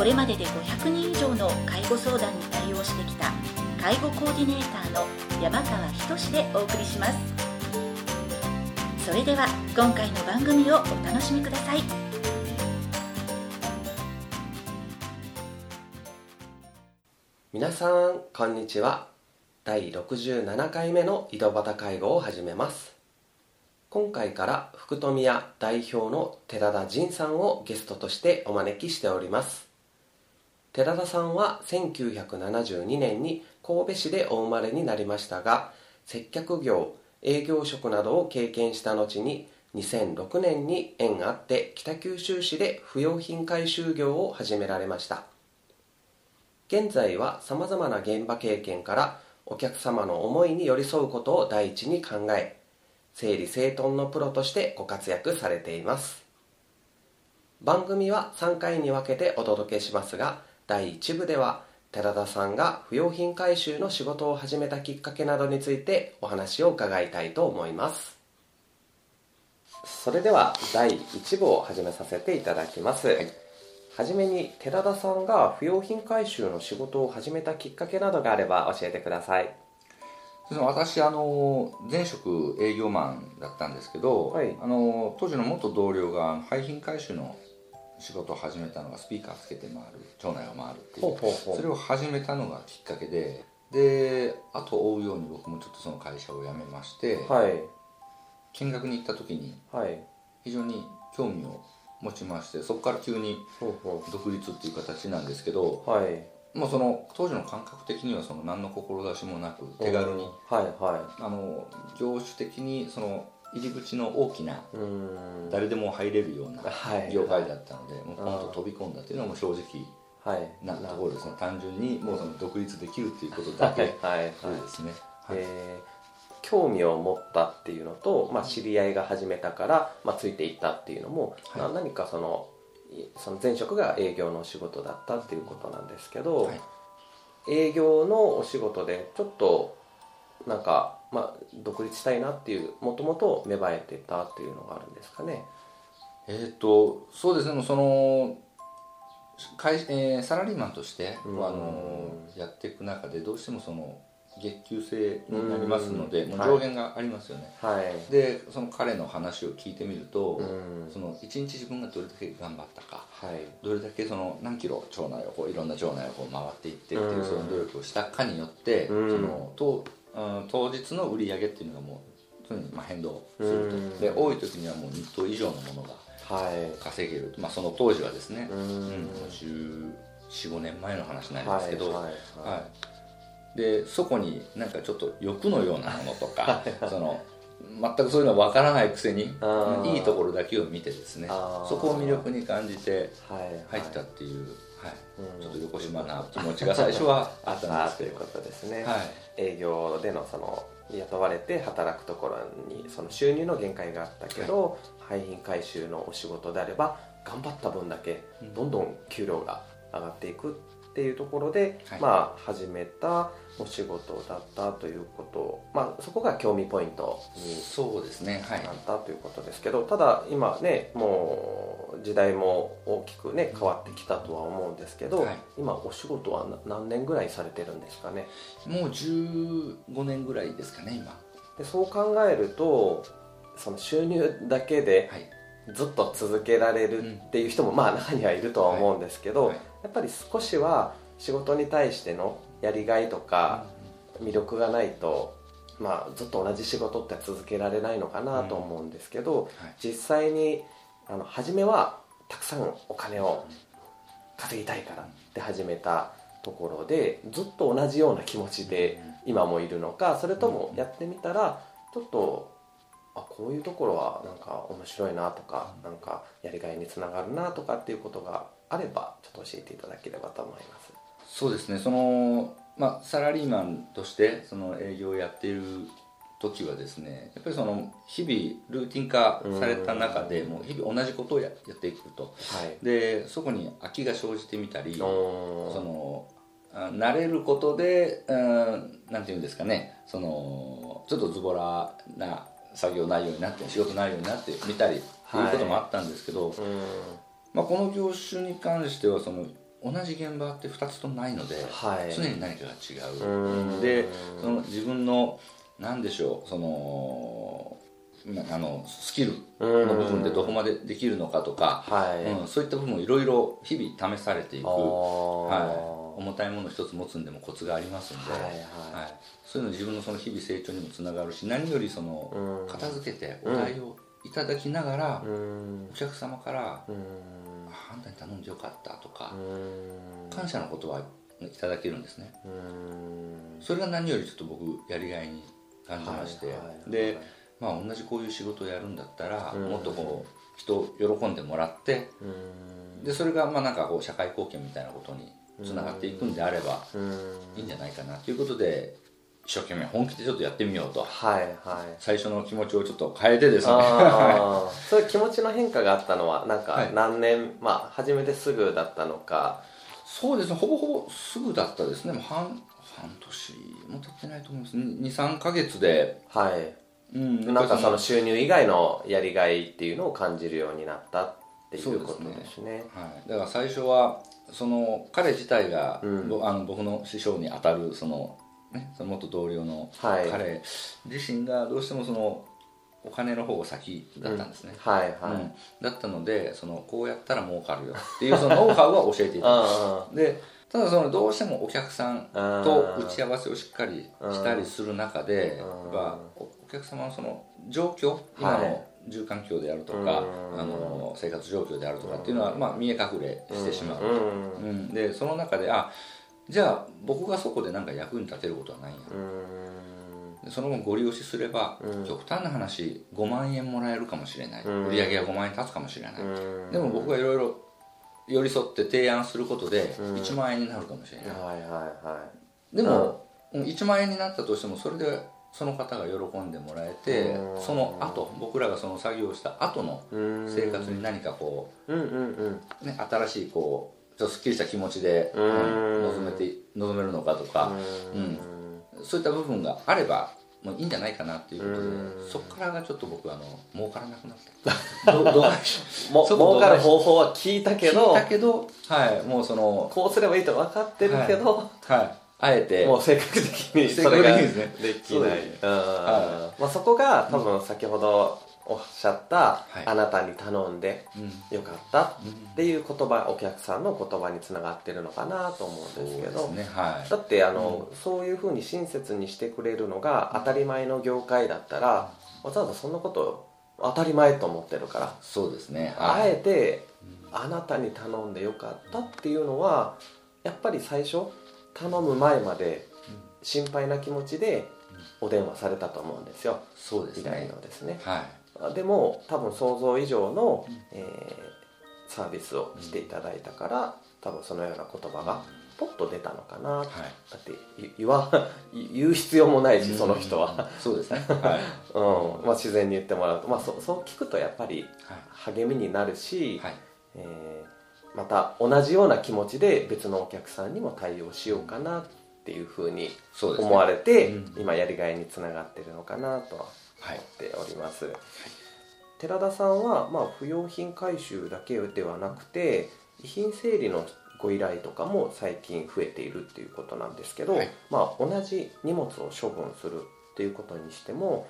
これまでで500人以上の介護相談に対応してきた介護コーディネーターの山川仁でお送りします。それでは今回の番組をお楽しみください。皆さんこんにちは。第67回目の井戸端介護を始めます。今回から福富屋代表の寺田仁さんをゲストとしてお招きしております。寺田さんは1972年に神戸市でお生まれになりましたが接客業営業職などを経験した後に2006年に縁あって北九州市で不用品回収業を始められました。現在はさまざまな現場経験からお客様の思いに寄り添うことを第一に考え整理整頓のプロとしてご活躍されています。番組は3回に分けてお届けしますが第1部では寺田さんが不用品回収の仕事を始めたきっかけなどについてお話を伺いたいと思います。それでは第1部を始めさせていただきます、はい、はじめに寺田さんが不用品回収の仕事を始めたきっかけなどがあれば教えてください。私あの前職営業マンだったんですけど、はい、あの当時の元同僚が廃品回収の仕事を始めたのがスピーカーつけて回る町内を回るっていう。それを始めたのがきっかけでであと追うように僕もちょっとその会社を辞めまして、はい、見学に行った時に非常に興味を持ちましてそこから急に独立っていう形なんですけど、はい、もうその当時の感覚的にはその何の志もなく手軽に、はいはい、あの業種的にその入り口の大きな誰でも入れるような業界だったので、もうポンと飛び込んだっていうのはもう正直なところですね。単純にもうその独立できるっていうことだけですね。興味を持ったっていうのと、まあ、知り合いが始めたから、まあ、ついていったっていうのも、はい、何かそのその前職が営業の仕事だったっていうことなんですけど、はい、営業のお仕事でちょっとなんかまあ、独立したいなっていうもともと芽生えてたっていうのがあるんですかね。えっ、とそうですね。その会、えー、サラリーマンとして、あのやっていく中でどうしてもその月給制になりますので、もう上限がありますよね、はい、でその彼の話を聞いてみると、その一日自分がどれだけ頑張ったか、はい、どれだけその何キロ町内をこういろんな町内をこう回っていってっていうその努力をしたかによって、そのとうん当日の売り上げっていうのがもう常にまあ変動すると。で多い時にはもう日当以上のものが稼げる、まあ、その当時はですね、うん、1415年前の話なんですけど、はい、はい、でそこになんかちょっと欲のようなものとか その全くそういうのは分からないくせにいいところだけを見てですね。そこを魅力に感じて入ったっていう。はい、ちょっと横島な気持ちが最初はあったんですということですね、はい、営業でのその雇われて働くところにその収入の限界があったけど、はい、廃品回収のお仕事であれば頑張った分だけどんどん給料が上がっていくっていうところで、はい、まあ始めたお仕事だったということ、まあ、そこが興味ポイントにそうですね。なったということですけど、ただ今ねもう時代も大きくね変わってきたとは思うんですけど、はい、今お仕事は何年ぐらいされてるんですかね？もう15年ぐらいですかね今。でそう考えるとその収入だけでずっと続けられるっていう人もまあ中にはいるとは思うんですけど、やっぱり少しは仕事に対してのやりがいとか魅力がないと、まあ、ずっと同じ仕事って続けられないのかなと思うんですけど、実際にあの初めはたくさんお金を稼ぎたいからって始めたところでずっと同じような気持ちで今もいるのかそれともやってみたらちょっとあこういうところはなんか面白いなとかなんかやりがいにつながるなとかっていうことがあればちょっと教えていただければと思います。そうですね。その、まあ、サラリーマンとしてその営業をやっている時はですねやっぱりその日々ルーティン化された中でもう日々同じことをややっていくと。はい。でそこに飽きが生じてみたりそのあ慣れることでうんなんていうんですかね。そのちょっとズボラな作業内容になって仕事内容になってみたりっていうこともあったんですけど、うん。まあ、この業種に関してはその同じ現場って2つとないので、はい。常に何かが違う、うん。でその自分の何でしょうそのまあのスキルの部分でどこまでできるのかとか、はい。うん、そういった部分をいろいろ日々試されていく、重たいもの一つ持つんでもコツがありますんで、はいはい。そういうの自分のその日々成長にもつながるし何よりそのうん。片付けてお題をいただきながら、うん。お客様からうん「ああんたに頼んでよかった」とかうん。感謝の言葉いただけるんですね。うん。それが何よりちょっと僕やりがいに感じまして、はいはいはい。で、まあ、同じこういう仕事をやるんだったら、うん。もっとこう人を喜んでもらってうん。でそれがまあなんかこう社会貢献みたいなことにつながっていくんであればうん。いいんじゃないかなということで一生懸命本気でちょっとやってみようと。はいはい。最初の気持ちをちょっと変えてですね。そういう気持ちの変化があったのはなんかはい。何年、まあ初めてすぐだったのか。そうですね。ほぼほぼすぐだったですね。もう半半年も経ってないと思います。23か月で。はい。うん。なんかその収入以外のやりがいっていうのを感じるようになったっていうことですね。ぱりはい、だから最初はその彼自体が、うん。ぼあの僕の師匠に当たるその,、ね、その元同僚のはい。彼自身がどうしてもそのお金の方が先だったんですね、はいはい、うん。だったのでそのこうやったら儲かるよっていうそのノウハウは教えていたんですあでただそのどうしてもお客さんと打ち合わせをしっかりしたりする中でやっぱおお客様のその状況今はい。の住環境であるとか、うん。あの生活状況であるとかっていうのは、まあ、見え隠れしてしまう、うん。うん。でその中であじゃあ僕がそこで何か役に立てることはないんやその後ご利用しすれば、うん。極端な話5万円もらえるかもしれない、うん。売り上げが5万円立つかもしれない、うん。でも僕がいろいろ寄り添って提案することでうん。1万円になるかもしれない、でも、うん。1万円になったとしてもそれでその方が喜んでもらえてうん。その後僕らがその作業をした後の生活に何かこうね、新しいこうちょっとすっきりした気持ちで、うん。うん臨めて臨めるのかとか、うん。そういった部分があればもういいんじゃないかなっていうことで、うん。そこからがちょっと僕あの儲からなくなった。ど どう儲かる方法は聞いたけ聞いどたけどはいもうそのこうすればいいと分かってるけど、はいあえて。もう性格的にそれがにできない。まあ、そこが多分先ほどおっしゃった、はい。あなたに頼んでうん。よかったっていう言葉お客さんの言葉につながってるのかなと思うんですけど。ですね。はい。だってあの、そういうふうに親切にしてくれるのが当たり前の業界だったらわざわざそんなこと当たり前と思ってるから、そうですね。あはい。えてあなたに頼んでよかったっていうのはやっぱり最初頼む前まで心配な気持ちでお電話されたと思うんですよ。依頼そうですね。のですね。はい。でも多分想像以上の、えーサービスをしていただいたから多分そのような言葉がポッと出たのかな、はい。だってい言わ言う必要もないしその人は、そうですね。はい。うん。まあ、自然に言ってもらうと、まあ、そそう聞くとやっぱりはい。励みになるし、はい。えーまた同じような気持ちで別のお客さんにも対応しようかなっていうふうに思われて、うん。今やりがいにつながってるのかなとははい思っております、寺田さんは、まあ、不用品回収だけではなくて遺品整理のご依頼とかも最近増えているっていうことなんですけど、はい。まあ、同じ荷物を処分するっていうことにしても、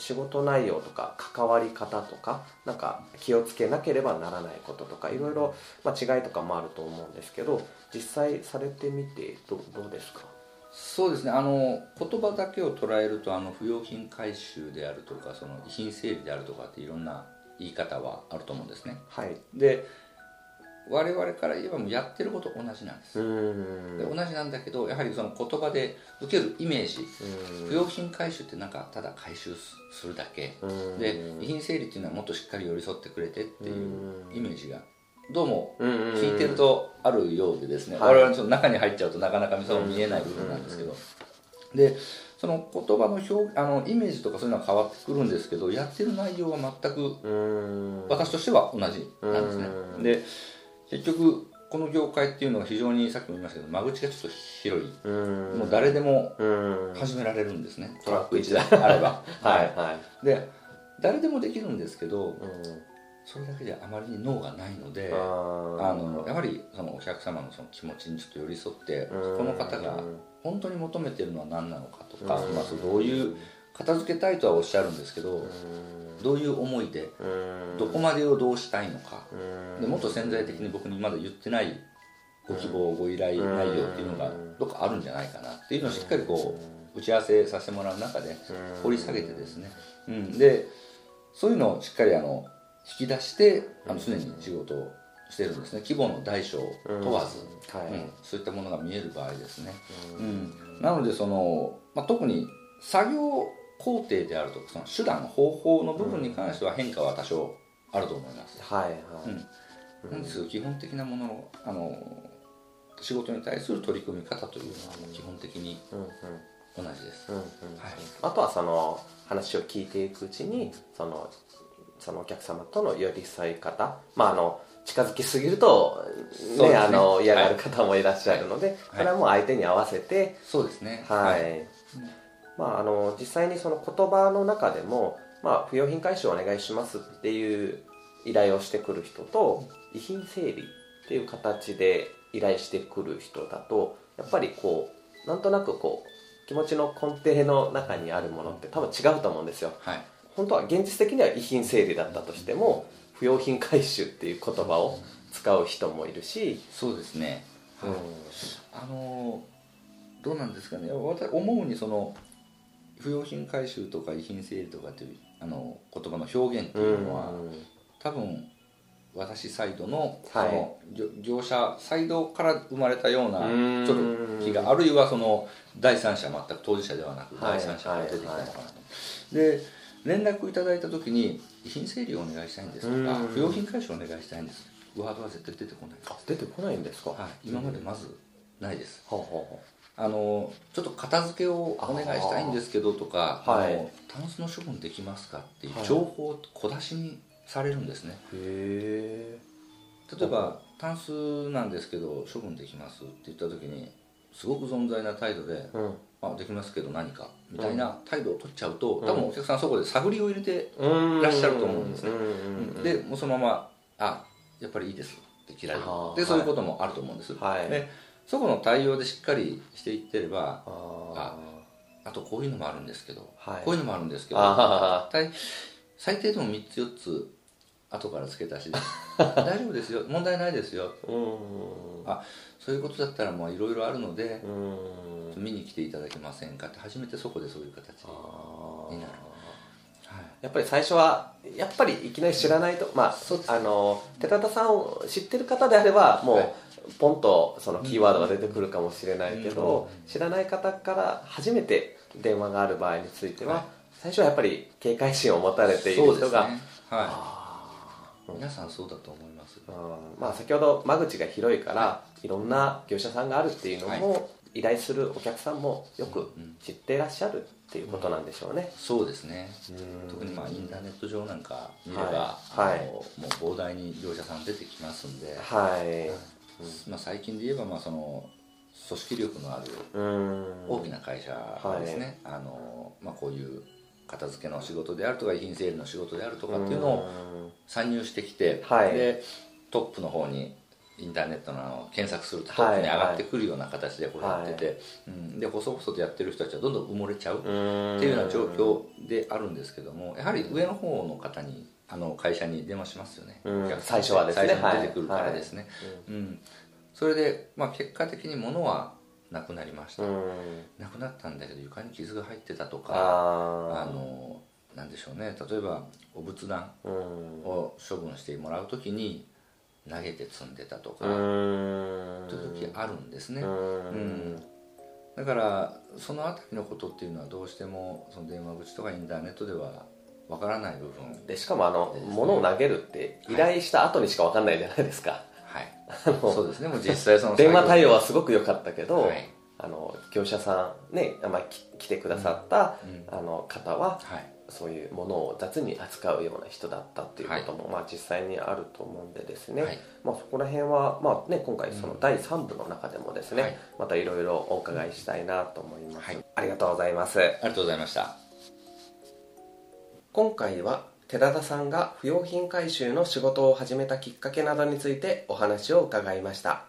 仕事内容とか関わり方とかなんか気をつけなければならないこととかいろいろ、まあ、違いとかもあると思うんですけど実際されてみてどどうですか？そうですね。あの言葉だけを捉えるとあの不用品回収であるとかその遺品整理であるとかっていろんな言い方はあると思うんですね。はい。で我々から言えばもうやってること同じなんです、で同じなんだけどやはりその言葉で受けるイメージ。うん。不用品回収ってなんかただ回収するだけ。うん。で遺品整理っていうのはもっとしっかり寄り添ってくれてっていうイメージが。どうも聞いてるとあるようでですね、はい。我々ちょっと中に入っちゃうとなかなかその見えない部分なんですけど、でその言葉の表あのイメージとかそういうのは変わってくるんですけどやってる内容は全くうん。私としては同じなんですね。うん。で結局この業界っていうのが非常にさっきも言いましたけど間口がちょっと広い。うん。もう誰でもうん。始められるんですね。トラック一台台あれば。はい。はいで誰でもできるんですけどうん。それだけじゃあまりに脳がないのでああのやはりそのお客様のその気持ちにちょっと寄り添ってうん。この方が本当に求めてるのは何なのかとか、うん。まあ、そうどういう片付けたいとはおっしゃるんですけどうん。どういう思いでうん。どこまでをどうしたいのか。うん。でもっと潜在的に僕にまだ言ってないご希望ご依頼内容っていうのがどっかあるんじゃないかなっていうのをしっかりこう打ち合わせさせてもらう中で掘り下げてですね、うん、でそういうのをしっかりあの引き出してあの常に仕事をしてるんですね。規模の大小問わず、はい。うん。そういったものが見える場合ですね、うん。なのでその、まあ、特に作業工程であるとかその手段方法の部分に関しては変化は多少あると思います、はいはい。うん。なん。基本的なもののあの仕事に対する取り組み方というのは基本的にうんうん。同じです、うんうん。はい。あとはその話を聞いていくうちにそのそのお客様との寄り添い方。まああの近づきすぎるとねね。あの嫌がる方もいらっしゃるので、それはもう相手に合わせて。そうですね。はい、まああの実際にその言葉の中でも、まあ、不用品回収お願いしますっていう依頼をしてくる人と遺品整理っていう形で依頼してくる人だとやっぱりこうなんとなくこう気持ちの根底の中にあるものって多分違うと思うんですよ。はい。本当は現実的には遺品整理だったとしても不用品回収っていう言葉を使う人もいるし、そうですね、うんあのどうなんですかね。私思うにその不用品回収とか遺品整理とかっていうあの言葉の表現っていうのは、多分私サイドのそはい。の業業者サイドから生まれたようなうん。ちょっと気があるいはその第三者全く当事者ではなくはい第三者から出てきたのかなと、で連絡いただいた時に遺品整理をお願いしたいんですとかうん。不用品回収お願いしたいんです。ワードは絶対出てこない。あ出てこないんですか、はい、今までまずないです、ほうほうほあのちょっと片付けをお願いしたいんですけどとかはい。あのタンスの処分できますかっていうはい情報を小出しにされるんですね、うへ例えばタンスなんですけど処分できますって言った時にすごく存在な態度でえうん「あできますけど何か」みたいな態度を取っちゃうと多分お客さんそこで探りを入れていらっしゃると思うんですね。うん。うん。うん。でもうそのまま「あやっぱりいいです」って切られる。でそういうこともあると思うんです、はい。でそこの対応でしっかりしていってればああとこういうのもあるんですけど、はい。こういうのもあるんですけど最低でも3つ4つ後から付け足しで 大丈夫ですよ問題ないですよ。あそういうことだったらもういろいろあるのでうん。見に来ていただけませんかって初めてそこでそういう形になる。はい。やっぱり最初はやっぱりいきなり知らないと、まああの寺田さんを知ってる方であればもう、はいポンとそのキーワードが出てくるかもしれないけど、うん。知らない方から初めて電話がある場合については、はい。最初はやっぱり警戒心を持たれている人が、はあー。い皆さんそうだと思います。うんまあ、先ほど間口が広いから、い、ろんな業者さんがあるっていうのも、依頼するお客さんもよくうん知っていらっしゃるっていうことなんでしょうね。そうですね。うん。特にまあインターネット上なんか見れば、はい。もう膨大に業者さん出てきますんで、はい、まあ、最近で言えばまあその組織力のあるうん。大きな会社はですね、あのまあ、こういう片付けの仕事であるとか遺品整理の仕事であるとかっていうのを参入してきて、はい。でトップの方にインターネットの検索するとトップに上がってくるような形でこれやってて、うん、で細々とやってる人たちはどんどん埋もれちゃうっていうような状況であるんですけどもやはり上の方の方にあの会社に電話しますよね、うん。最初はですね最初に出てくるからですね、うん。それで、まあ、結果的に物はなくなりました、うん。なくなったんだけど床に傷が入ってたとかああのなんでしょうね。例えばお仏壇を処分してもらう時に投げて積んでたとか、うん。という時あるんですね、うん。うん。だからそのあたりのことっていうのはどうしてもその電話口とかインターネットではわからない部分。でしかもあの、物を投げるって依頼した後にしか分かんないじゃないですか、はい。あのそうですね。もう実際その電話対応は作すごく良かったけど、はい。あの業者さんね、まあ、き来てくださった、うん。あの方は業はい。そういうものを雑に扱うような人だったっていうことも、まあ、実際にあると思うんでですね、はい。まあ、そこら辺は、まあね、今回その第3部の中でもですね、はい。またいろいろお伺いしたいなと思います、はい。ありがとうございます。ありがとうございました今回は寺田さんが不用品回収の仕事を始めたきっかけなどについてお話を伺いました。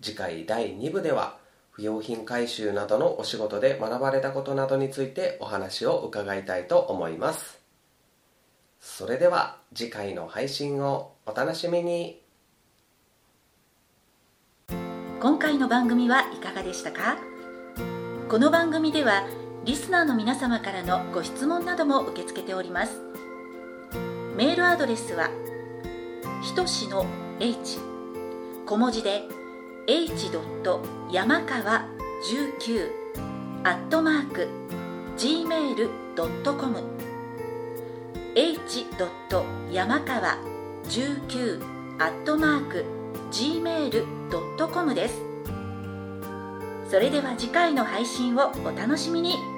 次回第2部では不用品回収などのお仕事で学ばれたことなどについてお話を伺いたいと思います。それでは次回の配信をお楽しみに。今回の番組はいかがでしたか？この番組ではリスナーの皆様からのご質問なども受け付けておりますメールアドレスはひとしの h 小文字で h. 山川19アットマーク gmail.com h. 山川19アットマーク gmail.com ですそれでは次回の配信をお楽しみに